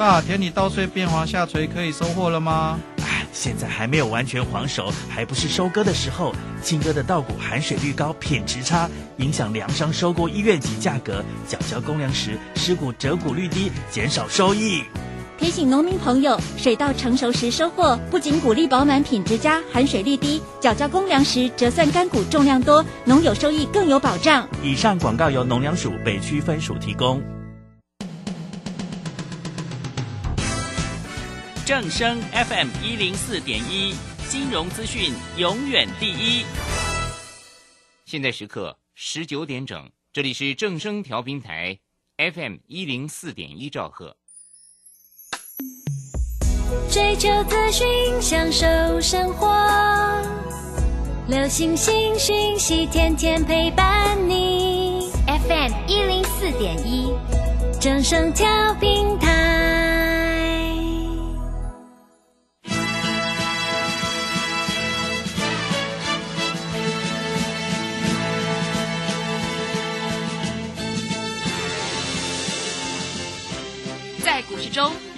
爸，田里稻穗变黄下垂，可以收获了吗？哎，现在还没有完全黄熟，还不是收割的时候。青哥的稻谷含水率高，品质差，影响粮商收购意愿及价格。缴交公粮时，尸谷折谷率低，减少收益。提醒农民朋友，水稻成熟时收获，不仅谷粒饱满、品质佳，含水率低，缴交公粮时折算干谷重量多，农友收益更有保障。以上广告由农粮署北区分署提供。正声 FM 一零四点一，金融资讯永远第一。现在时刻十九点整，这里是正声调频台 FM 一零四点一兆赫。追求资讯，享受生活，流星星讯息，天天陪伴你。FM 一零四点一，正声调频台。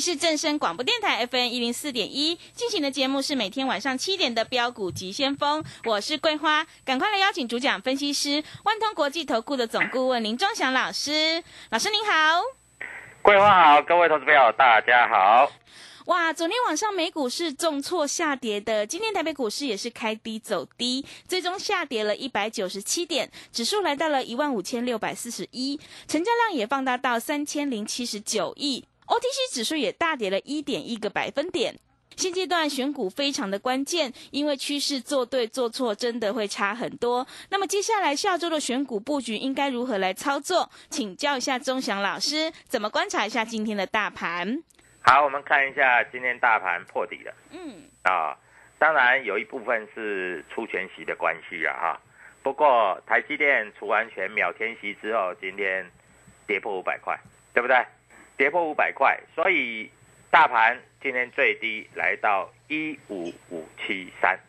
里是正声广播电台 FM 一零四点一进行的节目是每天晚上七点的标股急先锋，我是桂花，赶快来邀请主讲分析师万通国际投顾的总顾问林忠祥老师，老师您好，桂花好，各位投资朋友大家好。哇，昨天晚上美股是重挫下跌的，今天台北股市也是开低走低，最终下跌了一百九十七点，指数来到了一万五千六百四十一，成交量也放大到三千零七十九亿。OTC 指数也大跌了一点一个百分点。现阶段选股非常的关键，因为趋势做对做错真的会差很多。那么接下来下周的选股布局应该如何来操作？请教一下钟祥老师，怎么观察一下今天的大盘？好，我们看一下今天大盘破底了。嗯，啊，当然有一部分是出全息的关系啊，哈。不过台积电除完全秒天息之后，今天跌破五百块，对不对？跌破五百块，所以大盘今天最低来到一五五七三，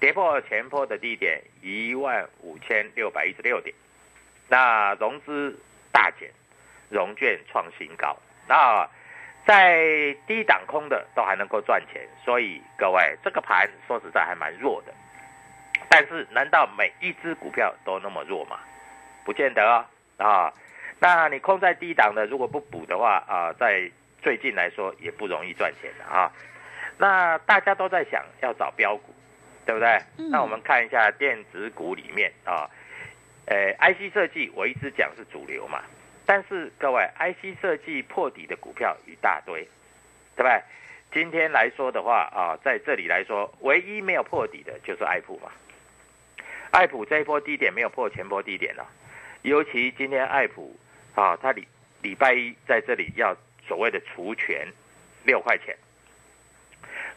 跌破前坡的低点一万五千六百一十六点。那融资大减，融券创新高。那在低档空的都还能够赚钱，所以各位这个盘说实在还蛮弱的。但是难道每一只股票都那么弱吗？不见得啊啊。那你空在低档的，如果不补的话啊，在最近来说也不容易赚钱的啊。那大家都在想要找标股，对不对？那我们看一下电子股里面啊，呃，IC 设计我一直讲是主流嘛，但是各位 IC 设计破底的股票一大堆，对不对？今天来说的话啊，在这里来说，唯一没有破底的就是爱普嘛。爱普这一波低点没有破前波低点了，尤其今天爱普。啊，他礼礼拜一在这里要所谓的除权六块钱，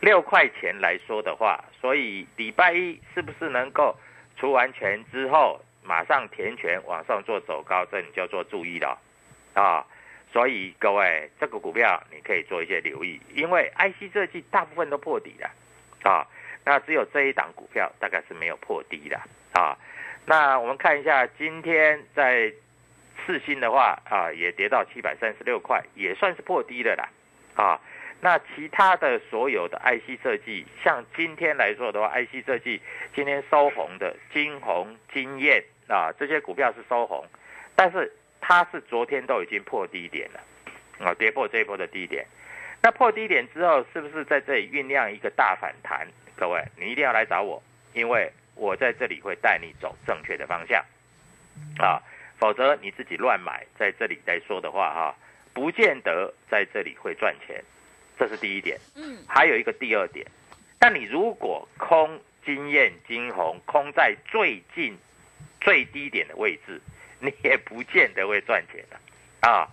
六块钱来说的话，所以礼拜一是不是能够除完权之后马上填权往上做走高，这你就要做注意了啊！所以各位这个股票你可以做一些留意，因为 IC 设计大部分都破底了啊，那只有这一档股票大概是没有破低的啊。那我们看一下今天在。四星的话啊，也跌到七百三十六块，也算是破低的啦，啊，那其他的所有的 IC 设计，像今天来说的话，IC 设计今天收红的金红、金燕啊，这些股票是收红，但是它是昨天都已经破低点了，啊，跌破这一波的低点。那破低点之后，是不是在这里酝酿一个大反弹？各位，你一定要来找我，因为我在这里会带你走正确的方向啊，否则你自己乱买，在这里来说的话哈，不见得在这里会赚钱。这是第一点。嗯，还有一个第二点，但你如果空经验金红，空在最近最低点的位置，你也不见得会赚钱的啊。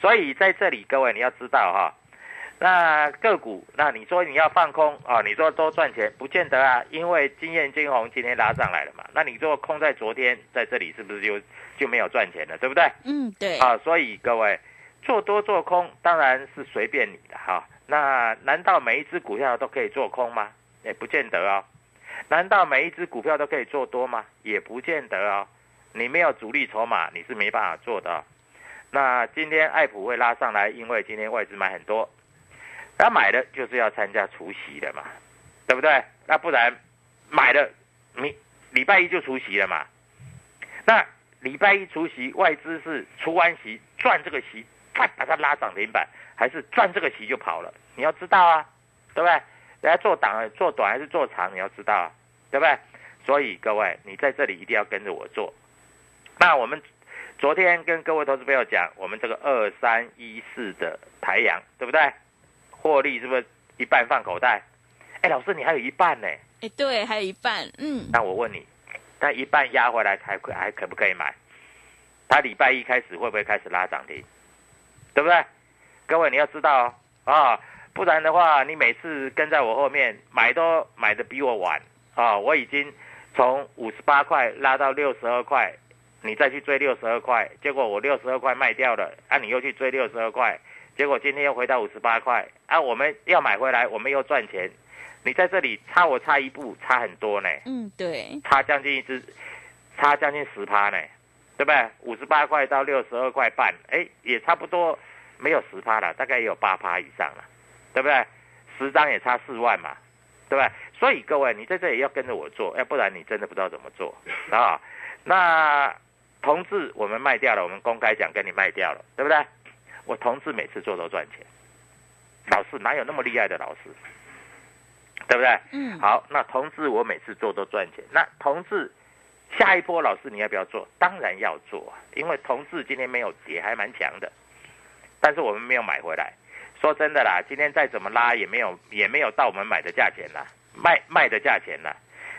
所以在这里，各位你要知道哈。那个股，那你说你要放空啊？你说多赚钱，不见得啊，因为经验金红今天拉上来了嘛。那你做空在昨天在这里是不是就就没有赚钱了？对不对？嗯，对。啊，所以各位做多做空当然是随便你的哈。那难道每一只股票都可以做空吗？也不见得啊。难道每一只股票都可以做多吗？也不见得啊。你没有主力筹码，你是没办法做的。那今天爱普会拉上来，因为今天外资买很多。他买的就是要参加除夕的嘛，对不对？那不然买了，你礼拜一就除夕了嘛？那礼拜一除夕，外资是除完席赚这个席，再把它拉涨停板，还是赚这个席就跑了？你要知道啊，对不对？人家做短做短还是做长，你要知道啊，对不对？所以各位，你在这里一定要跟着我做。那我们昨天跟各位投资朋友讲，我们这个二三一四的台阳，对不对？获利是不是一半放口袋？哎，老师，你还有一半呢？哎，对，还有一半。嗯，那我问你，那一半压回来还还可不可以买？他礼拜一开始会不会开始拉涨停？对不对？各位你要知道哦，啊，不然的话，你每次跟在我后面买都买的比我晚啊！我已经从五十八块拉到六十二块，你再去追六十二块，结果我六十二块卖掉了，啊，你又去追六十二块。结果今天又回到五十八块啊！我们要买回来，我们又赚钱。你在这里差我差一步，差很多呢。嗯，对，差将近一只，差将近十趴呢，对不对？五十八块到六十二块半，哎，也差不多没有十趴了，大概也有八趴以上了，对不对？十张也差四万嘛，对不对？所以各位，你在这里要跟着我做，要不然你真的不知道怎么做啊。那同志我们卖掉了，我们公开讲跟你卖掉了，对不对？我同志每次做都赚钱，老师哪有那么厉害的老师，对不对？嗯。好，那同志我每次做都赚钱。那同志下一波老师你要不要做？当然要做啊，因为同志今天没有跌，还蛮强的。但是我们没有买回来。说真的啦，今天再怎么拉也没有也没有到我们买的价钱啦，卖卖的价钱啦。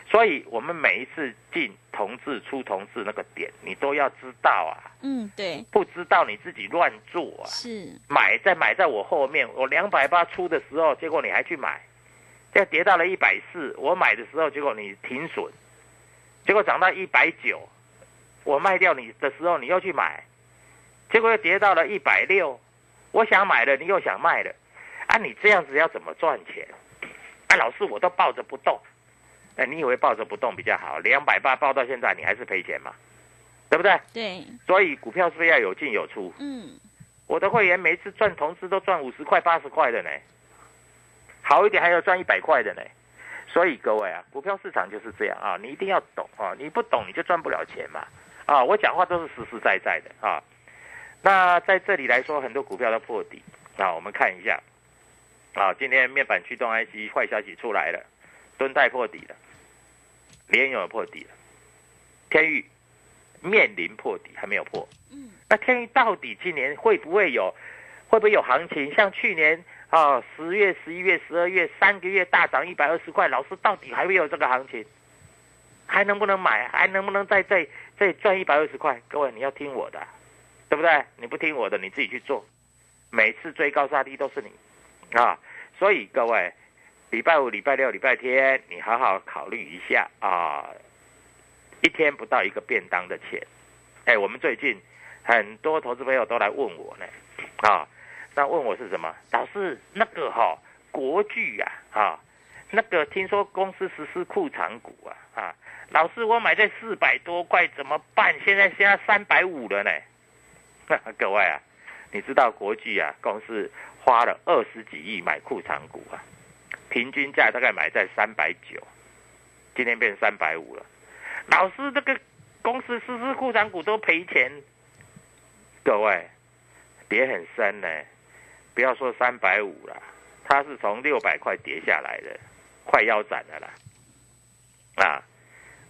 所以我们每一次进同志出同志那个点，你都要知道啊。嗯，对。不知道你自己乱做啊。是。买在买在我后面，我两百八出的时候，结果你还去买，现在跌到了一百四，我买的时候，结果你停损，结果涨到一百九，我卖掉你的时候，你又去买，结果又跌到了一百六，我想买了，你又想卖了，啊，你这样子要怎么赚钱？啊，老师，我都抱着不动。哎，你以为抱着不动比较好？两百八抱到现在，你还是赔钱嘛？对不对？对。所以股票是不是要有进有出？嗯。我的会员每次赚同资都赚五十块、八十块的呢，好一点还要赚一百块的呢。所以各位啊，股票市场就是这样啊，你一定要懂啊，你不懂你就赚不了钱嘛。啊，我讲话都是实实在在的啊。那在这里来说，很多股票都破底啊，我们看一下啊，今天面板驱动 IC 坏消息出来了，蹲带破底了。联永破底了，天域面临破底还没有破。嗯，那天域到底今年会不会有，会不会有行情？像去年啊，十月、十一月、十二月三个月大涨一百二十块，老师到底还会有这个行情？还能不能买？还能不能再再再赚一百二十块？各位你要听我的，对不对？你不听我的，你自己去做。每次追高杀低都是你啊，所以各位。礼拜五、礼拜六、礼拜天，你好好考虑一下啊！一天不到一个便当的钱，哎，我们最近很多投资朋友都来问我呢，啊，那问我是什么？老师，那个哈国巨呀，啊，那个听说公司实施库藏股啊，啊，老师我买在四百多块怎么办？现在现在三百五了呢。各位啊，你知道国巨啊，公司花了二十几亿买库藏股啊。平均价大概买在三百九，今天变三百五了。老师，这个公司实施库存股都赔钱，各位跌很深呢。不要说三百五了，它是从六百块跌下来的，快腰斩了啦。啊，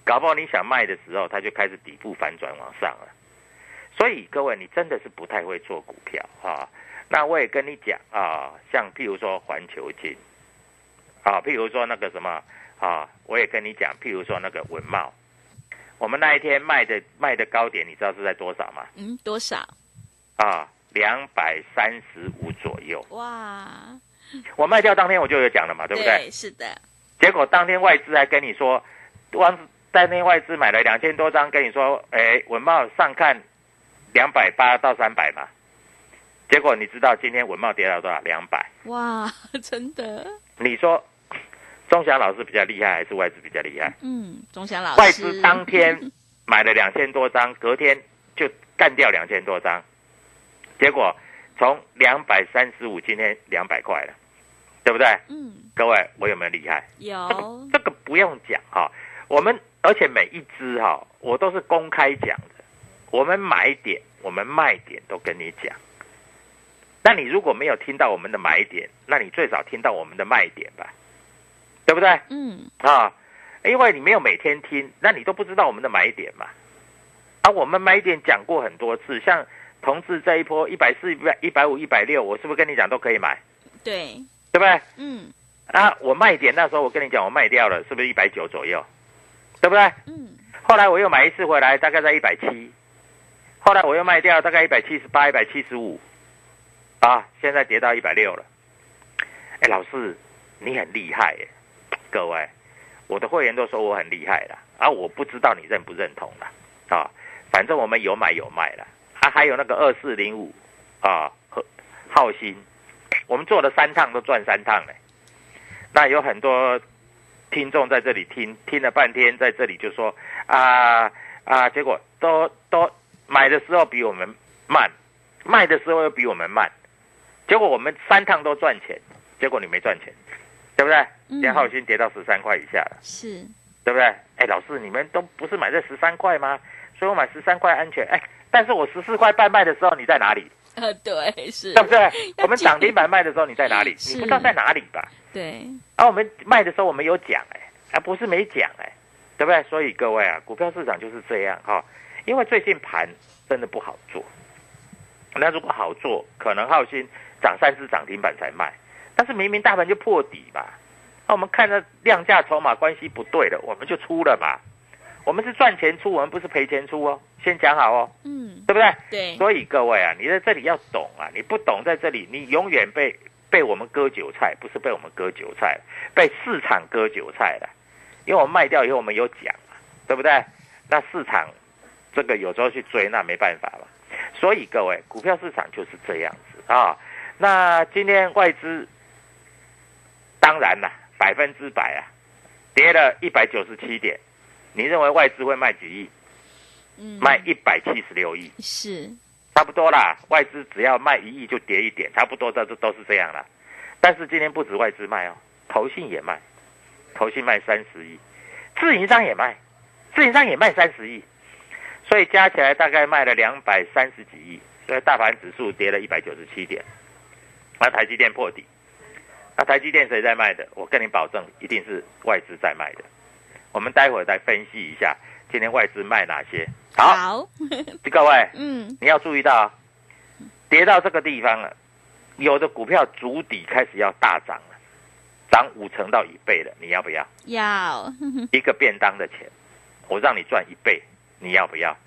搞不好你想卖的时候，它就开始底部反转往上了。所以各位，你真的是不太会做股票啊。那我也跟你讲啊，像譬如说环球金，啊，譬如说那个什么啊，我也跟你讲，譬如说那个文茂，我们那一天卖的卖的高点，你知道是在多少吗？嗯，多少？啊，两百三十五左右。哇，我卖掉当天我就有讲了嘛，对不对？是的。结果当天外资还跟你说，当当天外资买了两千多张，跟你说，哎，文茂上看两百八到三百嘛。结果你知道今天文茂跌到多少？两百。哇，真的？你说钟祥老师比较厉害，还是外资比较厉害？嗯，钟祥老师。外资当天买了两千多张，隔天就干掉两千多张，结果从两百三十五，今天两百块了，对不对？嗯。各位，我有没有厉害？有。这个不用讲哈，我们而且每一只哈，我都是公开讲的，我们买点，我们卖点都跟你讲。那你如果没有听到我们的买点，那你最少听到我们的卖点吧，对不对？嗯。啊，因为你没有每天听，那你都不知道我们的买点嘛。啊，我们买点讲过很多次，像同志这一波一百四、一百一百五、一百六，我是不是跟你讲都可以买？对，对不对？嗯。啊，我卖点那时候我跟你讲，我卖掉了，是不是一百九左右？对不对？嗯。后来我又买一次回来，大概在一百七，后来我又卖掉，大概一百七十八、一百七十五。啊，现在跌到一百六了。哎，老师，你很厉害耶！各位，我的会员都说我很厉害了，啊，我不知道你认不认同了。啊，反正我们有买有卖了。啊，还有那个二四零五啊，和浩鑫，我们做了三趟都赚三趟嘞。那有很多听众在这里听听了半天，在这里就说啊啊，结果都都买的时候比我们慢，卖的时候又比我们慢。结果我们三趟都赚钱，结果你没赚钱，对不对？连浩鑫跌到十三块以下了，是，对不对？哎，老师，你们都不是买在十三块吗？所以我买十三块安全。哎，但是我十四块半卖的时候你在哪里？呃，对，是，对不对？我们涨停板卖的时候你在哪里？你不知道在哪里吧？对。啊，我们卖的时候我们有讲哎，而不是没讲哎，对不对？所以各位啊，股票市场就是这样哈，因为最近盘真的不好做。那如果好做，可能浩鑫。涨三次涨停板才卖，但是明明大盘就破底嘛，那我们看到量价筹码关系不对了，我们就出了嘛。我们是赚钱出，我们不是赔钱出哦，先讲好哦，嗯，对不对？对。所以各位啊，你在这里要懂啊，你不懂在这里，你永远被被我们割韭菜，不是被我们割韭菜，被市场割韭菜了。因为我们卖掉以后，我们有讲嘛，对不对？那市场这个有时候去追，那没办法了。所以各位，股票市场就是这样子啊。那今天外资当然啦，百分之百啊，跌了一百九十七点。你认为外资会卖几亿？嗯，卖一百七十六亿，是差不多啦。外资只要卖一亿就跌一点，差不多这这都是这样啦。但是今天不止外资卖哦，投信也卖，投信卖三十亿，自营商也卖，自营商也卖三十亿，所以加起来大概卖了两百三十几亿，所以大盘指数跌了一百九十七点。那台积电破底，那台积电谁在卖的？我跟你保证，一定是外资在卖的。我们待会儿再分析一下，今天外资卖哪些。好，各位，嗯，你要注意到，跌到这个地方了，有的股票主底开始要大涨了，涨五成到一倍了，你要不要？要。一个便当的钱，我让你赚一倍，你要不要？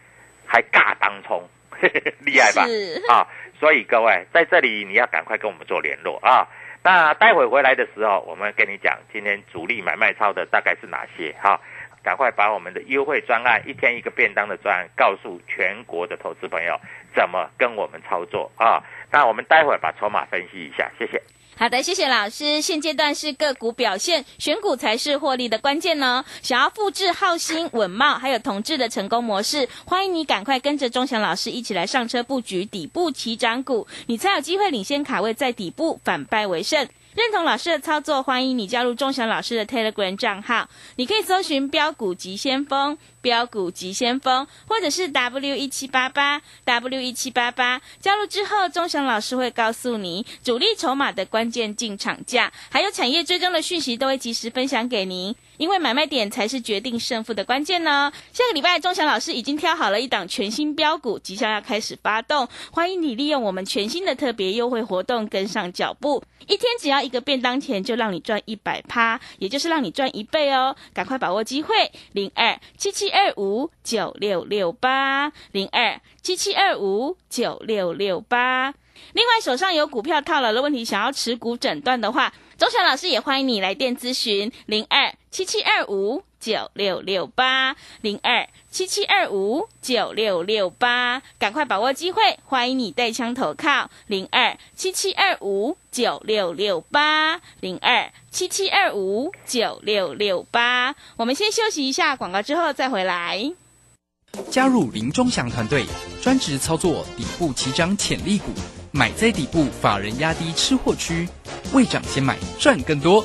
还尬当冲，厉害吧？是啊。所以各位在这里，你要赶快跟我们做联络啊！那待会回来的时候，我们跟你讲今天主力买卖超的大概是哪些哈？赶快把我们的优惠专案，一天一个便当的专案，告诉全国的投资朋友怎么跟我们操作啊！那我们待会把筹码分析一下，谢谢。好的，谢谢老师。现阶段是个股表现，选股才是获利的关键呢。想要复制浩鑫、稳茂还有同志的成功模式，欢迎你赶快跟着钟祥老师一起来上车布局底部起涨股，你才有机会领先卡位，在底部反败为胜。认同老师的操作，欢迎你加入钟祥老师的 Telegram 账号。你可以搜寻“标股急先锋”、“标股急先锋”，或者是 W 一七八八 W 一七八八。加入之后，钟祥老师会告诉你主力筹码的关键进场价，还有产业追踪的讯息，都会及时分享给您。因为买卖点才是决定胜负的关键呢。下个礼拜，钟祥老师已经挑好了一档全新标股，即将要开始发动，欢迎你利用我们全新的特别优惠活动跟上脚步。一天只要一个便当钱，就让你赚一百趴，也就是让你赚一倍哦！赶快把握机会，零二七七二五九六六八，零二七七二五九六六八。另外，手上有股票套牢的问题，想要持股诊断的话，周祥老师也欢迎你来电咨询零二七七二五九六六八零二七七二五九六六八，赶快把握机会，欢迎你带枪投靠零二七七二五九六六八零二七七二五九六六八。我们先休息一下广告，之后再回来。加入林中祥团队，专职操作底部起涨潜力股。买在底部，法人压低吃货区，未涨先买赚更多。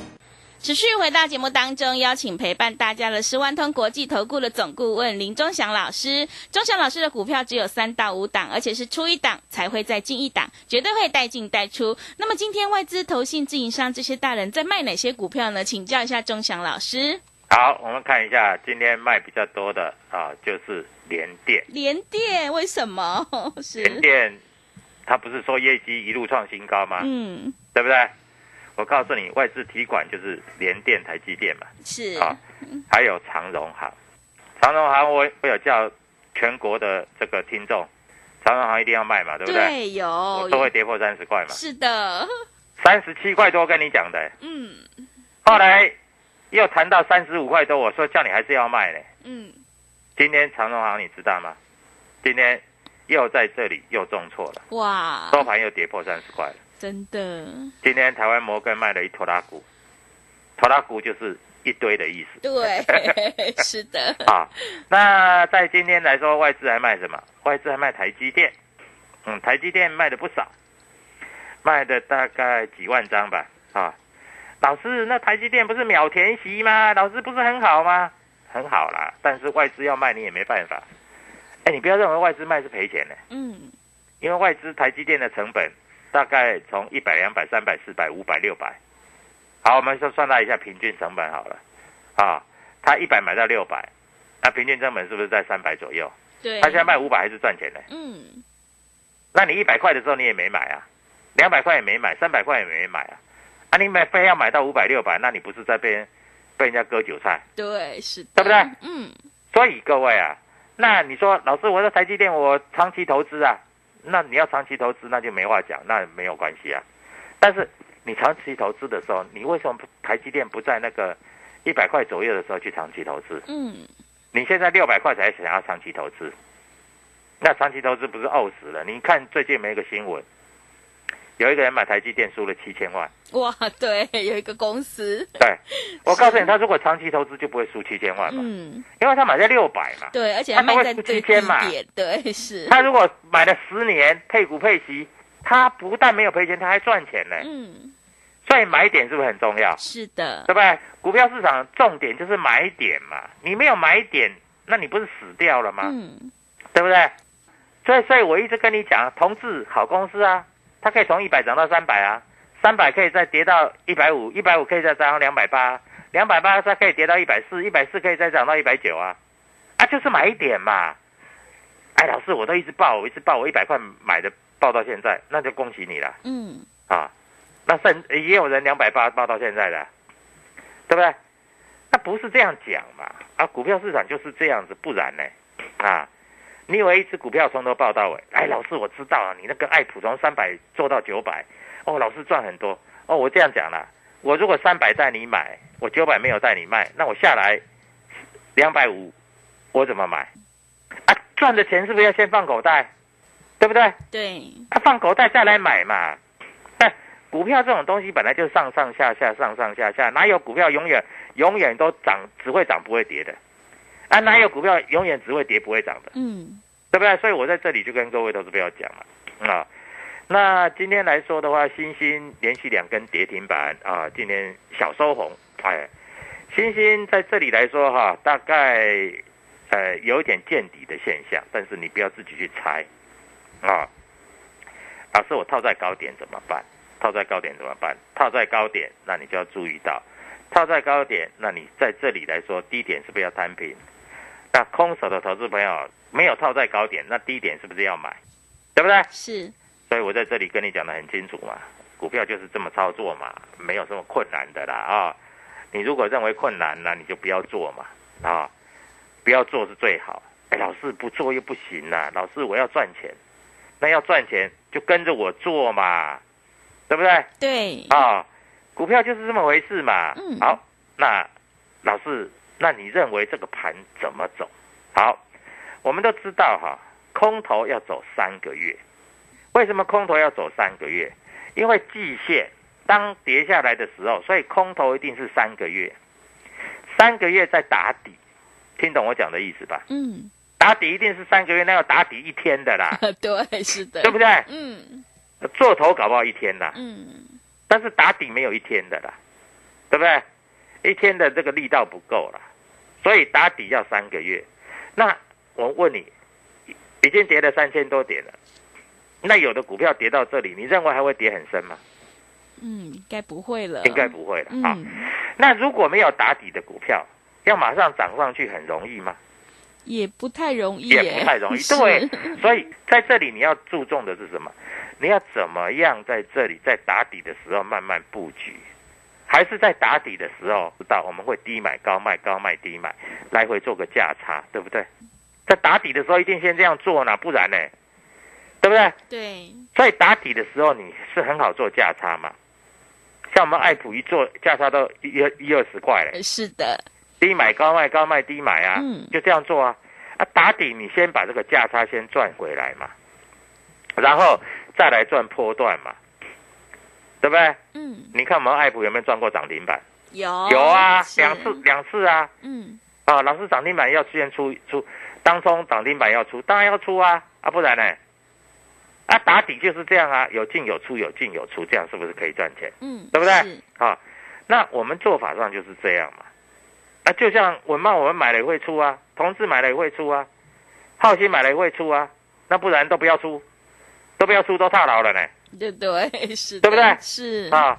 持续回到节目当中，邀请陪伴大家的是万通国际投顾的总顾问林忠祥老师。忠祥老师的股票只有三到五档，而且是出一档才会再进一档，绝对会带进带出。那么今天外资、投信、自营商这些大人在卖哪些股票呢？请教一下忠祥老师。好，我们看一下今天卖比较多的啊，就是联电。联电为什么？是联电，它不是说业绩一路创新高吗？嗯，对不对？我告诉你，外资提款就是联电、台积电嘛，是。啊，还有长荣行，长荣行我我有叫全国的这个听众，长荣行一定要卖嘛，对不对？对，有都会跌破三十块嘛，是的，三十七块多跟你讲的，嗯，后来又谈到三十五块多，我说叫你还是要卖呢，嗯，今天长荣行你知道吗？今天又在这里又重挫了，哇，收盘又跌破三十块了。真的，今天台湾摩根卖了一拖拉股，拖拉股就是一堆的意思。对，是的。啊，那在今天来说，外资还卖什么？外资还卖台积电，嗯，台积电卖的不少，卖的大概几万张吧。啊，老师，那台积电不是秒填席吗？老师不是很好吗？很好啦，但是外资要卖你也没办法。哎，你不要认为外资卖是赔钱的，嗯，因为外资台积电的成本大概从一百、两百、三百、四百、五百、六百。好，我们说算它一下平均成本好了，啊，它一百买到六百，那平均成本是不是在三百左右？对。它现在卖五百还是赚钱的？嗯，那你一百块的时候你也没买啊，两百块也没买，三百块也没买啊，啊，你买非要买到五百六百，那你不是在被被人家割韭菜？对，是的，对不对？嗯，所以各位啊，那你说老师，我在台积电我长期投资啊，那你要长期投资那就没话讲，那没有关系啊。但是你长期投资的时候，你为什么不台积电不在那个一百块左右的时候去长期投资？嗯，你现在六百块才想要长期投资，那长期投资不是饿死了？你看最近没一个新闻，有一个人买台积电输了七千万。哇，对，有一个公司，对，我告诉你，他如果长期投资就不会输七千万嘛，嗯，因为他买在六百嘛。对，而且还卖在最低7000嘛点，对，是，他如果买了十年配股配息，他不但没有赔钱，他还赚钱呢。嗯，所以买点是不是很重要？是的对，不对？股票市场重点就是买点嘛，你没有买点，那你不是死掉了吗？嗯，对不对？所以，所以我一直跟你讲，同志好公司啊，它可以从一百涨到三百啊，三百可以再跌到一百五，一百五可以再涨到两百八，两百八它可以跌到一百四，一百四可以再涨到一百九啊，啊，就是买一点嘛。哎，老师，我都一直报，我一直报，我一百块买的，报到现在，那就恭喜你了嗯，啊。那甚也有人两百八报到现在的，对不对？那不是这样讲嘛？啊，股票市场就是这样子，不然呢？啊，你以为一只股票从头报到尾？哎，老师，我知道啊，你那个爱普从三百做到九百，哦，老师赚很多。哦，我这样讲啦，我如果三百带你买，我九百没有带你卖，那我下来两百五，我怎么买？啊，赚的钱是不是要先放口袋？对不对？对，啊，放口袋再来买嘛。但股票这种东西本来就上上下下，上上下下，哪有股票永远永远都涨，只会涨不会跌的？啊，哪有股票永远只会跌不会涨的？嗯，对不对？所以我在这里就跟各位投资朋友讲了，啊，那今天来说的话，星星连续两根跌停板啊，今天小收红，哎，星星在这里来说哈，大概呃有一点见底的现象，但是你不要自己去猜，啊，老师我套在高点怎么办？套在高点怎么办？套在高点，那你就要注意到，套在高点，那你在这里来说低点是不是要摊平？那空手的投资朋友没有套在高点，那低点是不是要买？对不对？是，所以我在这里跟你讲的很清楚嘛，股票就是这么操作嘛，没有什么困难的啦啊。你如果认为困难，那你就不要做嘛啊，不要做是最好。哎，老师不做又不行啦，老师我要赚钱，那要赚钱就跟着我做嘛，对不对？对，啊，股票就是这么回事嘛。嗯好，那老师，那你认为这个盘怎么走？好，我们都知道哈，空头要走三个月。为什么空头要走三个月？因为季线当跌下来的时候，所以空头一定是三个月，三个月在打底。听懂我讲的意思吧？嗯，打底一定是三个月，那要打底一天的啦，对，是的，对不对？嗯做头搞不好一天啦。嗯，但是打底没有一天的啦，对不对？一天的这个力道不够了，所以打底要三个月。那我问你，已经跌了三千多点了，那有的股票跌到这里，你认为还会跌很深吗？嗯，应该不会了，应该不会了啊。嗯，那如果没有打底的股票，要马上涨上去很容易吗？也不太容易也，不太容易。对，所以在这里你要注重的是什么？你要怎么样在这里在打底的时候慢慢布局，还是在打底的时候知道我们会低买高卖，高卖低买，来回做个价差，对不对？在打底的时候一定先这样做呢，不然呢，对不对？对，在打底的时候你是很好做价差嘛。像我们爱普一做价差都一一二十块嘞，是的，低买高卖，高卖低买啊，嗯就这样做啊。啊，打底你先把这个价差先赚回来嘛，然后再来赚波段嘛，对不对？嗯，你看我们爱普有没有赚过涨停板？有有啊，两次两次啊。嗯，啊，老师涨停板要先出出，当中涨停板要出，当然要出啊，啊不然呢？啊，打底就是这样啊，有进有出，有进有出，这样是不是可以赚钱？嗯，对不对是？啊，那我们做法上就是这样嘛。啊，就像文茂我们买了也会出啊，同志买了也会出啊，浩鑫买了也会出啊，那不然都不要出，都不要出，都套牢了呢。对对是，对不对是啊，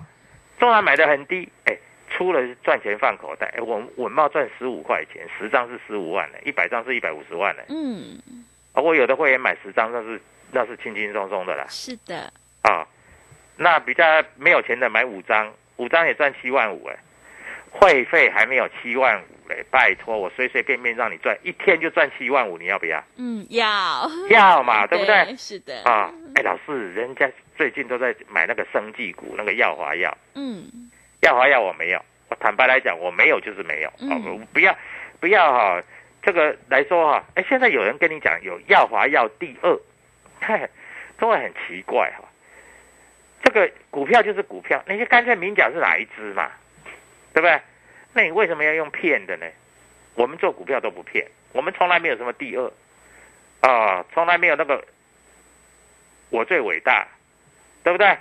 中然买的很低，哎，出了赚钱放口袋，哎，我稳茂赚十五块钱，十张是十五万呢，一百张是一百五十万呢。嗯，啊，我有的会员买十张，那是那是轻轻松松的啦。是的，啊，那比较没有钱的买五张，五张也赚七万五哎，会费还没有七万五嘞，拜托我随随便便让你赚一天就赚七万五，你要不要？嗯，要要嘛，对不对？是的，啊，哎，老师，人家最近都在买那个生技股，那个耀华药，嗯，耀华药我没有，我坦白来讲我没有就是没有，嗯不要不要哈、这个来说哈、哎，现在有人跟你讲有耀华药第二，嘿，都会很奇怪哈、这个股票就是股票，你就干脆明讲是哪一只嘛，对不对？那你为什么要用骗的呢？我们做股票都不骗，我们从来没有什么第二，啊，从来没有那个我最伟大，对不对？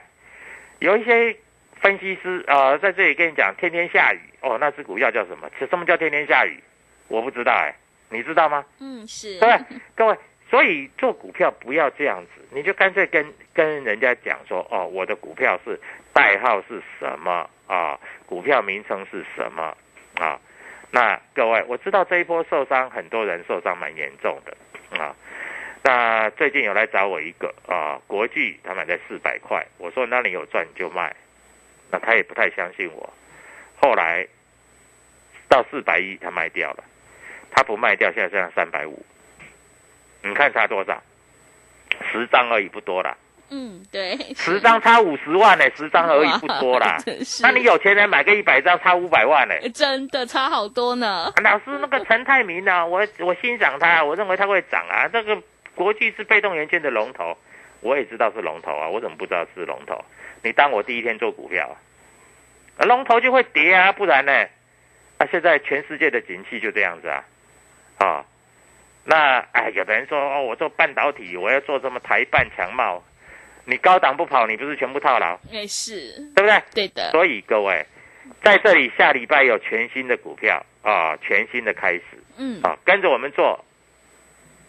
有一些分析师啊、在这里跟你讲天天下雨哦，那只股票叫什么？什么叫天天下雨？我不知道哎，你知道吗？嗯是，对？各位，所以做股票不要这样子，你就干脆跟跟人家讲说，哦，我的股票是代号是什么啊？股票名称是什么啊？那各位，我知道这一波受伤，很多人受伤蛮严重的啊。那最近有来找我一个啊，国际他买在四百块，我说那你有赚你就卖，那他也不太相信我，后来到四百一他卖掉了。他不卖掉，现在剩下三百五，你看差多少？十张而已，不多啦。嗯，对，十张差五十万呢、十张而已，不多啦那你有钱人买个一百张，差五百万呢、真的差好多呢。老师，那个陈泰明啊，我我欣赏他，我认为他会涨啊。这个国际是被动元件的龙头，我也知道是龙头啊，我怎么不知道是龙头？你当我第一天做股票啊？啊龙头就会跌啊，不然呢？啊，现在全世界的景气就这样子啊，啊，那哎，有的人说哦，我做半导体，我要做什么台半强茂，你高档不跑，你不是全部套牢，哎，是对不对？对的，所以各位，在这里下礼拜有全新的股票啊，全新的开始嗯，啊，跟着我们做，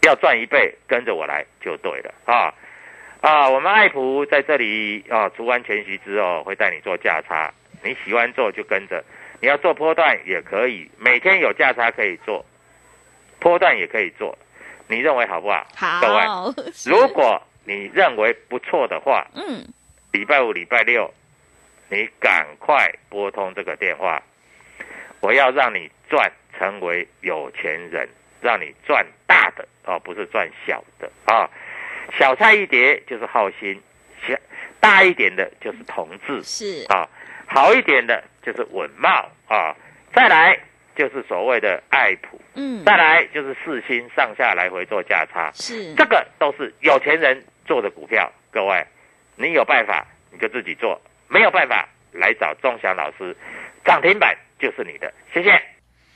要赚一倍，跟着我来就对了啊啊！我们爱普在这里啊，除完全息之后会带你做价差，你喜欢做就跟着，你要做波段也可以，每天有价差可以做，波段也可以做，你认为好不好？各位，好，如果你认为不错的话，嗯，礼拜五、礼拜六，你赶快拨通这个电话，我要让你赚，成为有钱人，让你赚大的哦，不是赚小的啊。小菜一碟就是好心，小大一点的就是同志是。啊，好一点的就是稳茂啊，再来就是所谓的爱普，嗯，再来就是四星上下来回做价差，是。这个都是有钱人做的股票，各位，你有办法你就自己做，没有办法来找钟祥老师，涨停板就是你的，谢谢。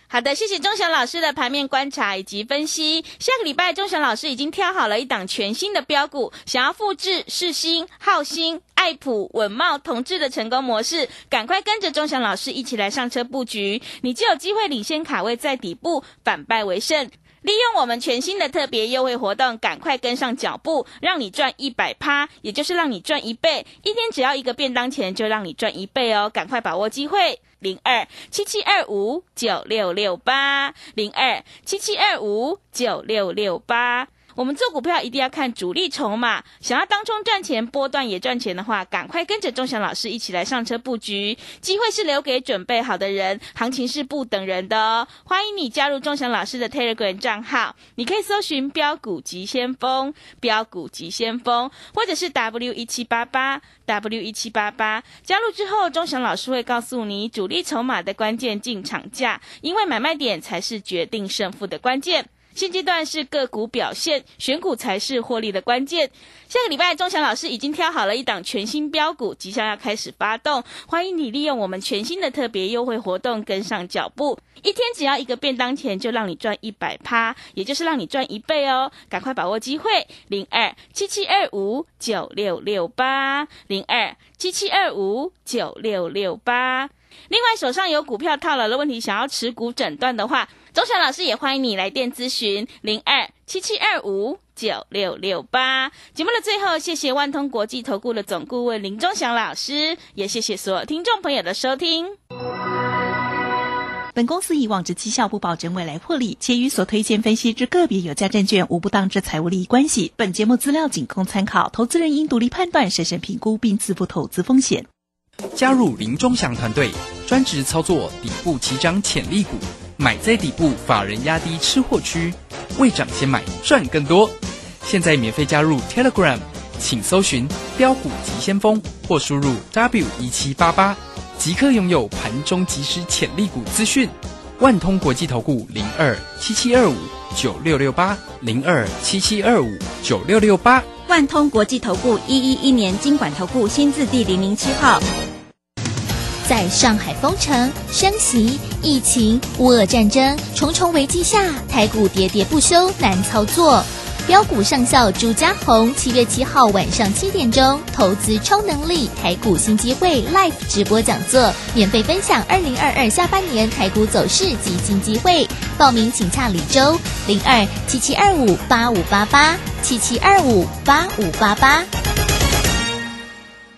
好的，谢谢钟祥老师的盘面观察以及分析。下个礼拜，钟祥老师已经挑好了一档全新的标股，想要复制世新、浩新、爱普、稳茂、同志的成功模式，赶快跟着钟祥老师一起来上车布局，你就有机会领先卡位在底部，反败为胜。利用我们全新的特别优惠活动，赶快跟上脚步，让你赚一百趴，也就是让你赚一倍。一天只要一个便当钱，就让你赚一倍哦！赶快把握机会，零二七七二五九六六八，零二七七二五九六六八。我们做股票一定要看主力筹码，想要当中赚钱、波段也赚钱的话，赶快跟着钟祥老师一起来上车布局。机会是留给准备好的人，行情是不等人的哦。欢迎你加入钟祥老师的 Telegram 账号，你可以搜寻“标股急先锋”、“标股急先锋”，或者是 W 一七八八 W 一七八八。加入之后，钟祥老师会告诉你主力筹码的关键进场价，因为买卖点才是决定胜负的关键。现阶段是个股表现，选股才是获利的关键。下个礼拜，钟祥老师已经挑好了一档全新标股，即将要开始发动，欢迎你利用我们全新的特别优惠活动跟上脚步。一天只要一个便当钱，就让你赚一百趴，也就是让你赚一倍哦！赶快把握机会，零二七七二五九六六八，零二七七二五九六六八。另外，手上有股票套牢的问题，想要持股诊断的话，钟祥老师也欢迎你来电咨询零二七七二五九六六八。节目的最后，谢谢万通国际投顾的总顾问林钟祥老师，也谢谢所有听众朋友的收听。本公司以往之绩效不保证未来获利，且与所推荐分析之个别有价证券无不当之财务利益关系。本节目资料仅供参考，投资人应独立判断、审慎评估并自负投资风险。加入林钟祥团队，专职操作底部起涨潜力股，买在底部，法人压低吃货区，未涨先买赚更多。现在免费加入 Telegram，请搜寻“标股急先锋”或输入 W 一七八八，即刻拥有盘中即时潜力股资讯。万通国际投顾零二七七二五九六六八零二七七二五九六六八。万通国际投顾一一一年经管投顾新字第零零七号。在上海封城、升息、疫情、乌俄战争重重危机下，台股喋喋不休，难操作。标股上校朱家红七月七号晚上七点钟，投资超能力台股新机会 Live 直播讲座，免费分享二零二二下半年台股走势及新机会。报名请洽李周零二七七二五八五八八七七二五八五八八。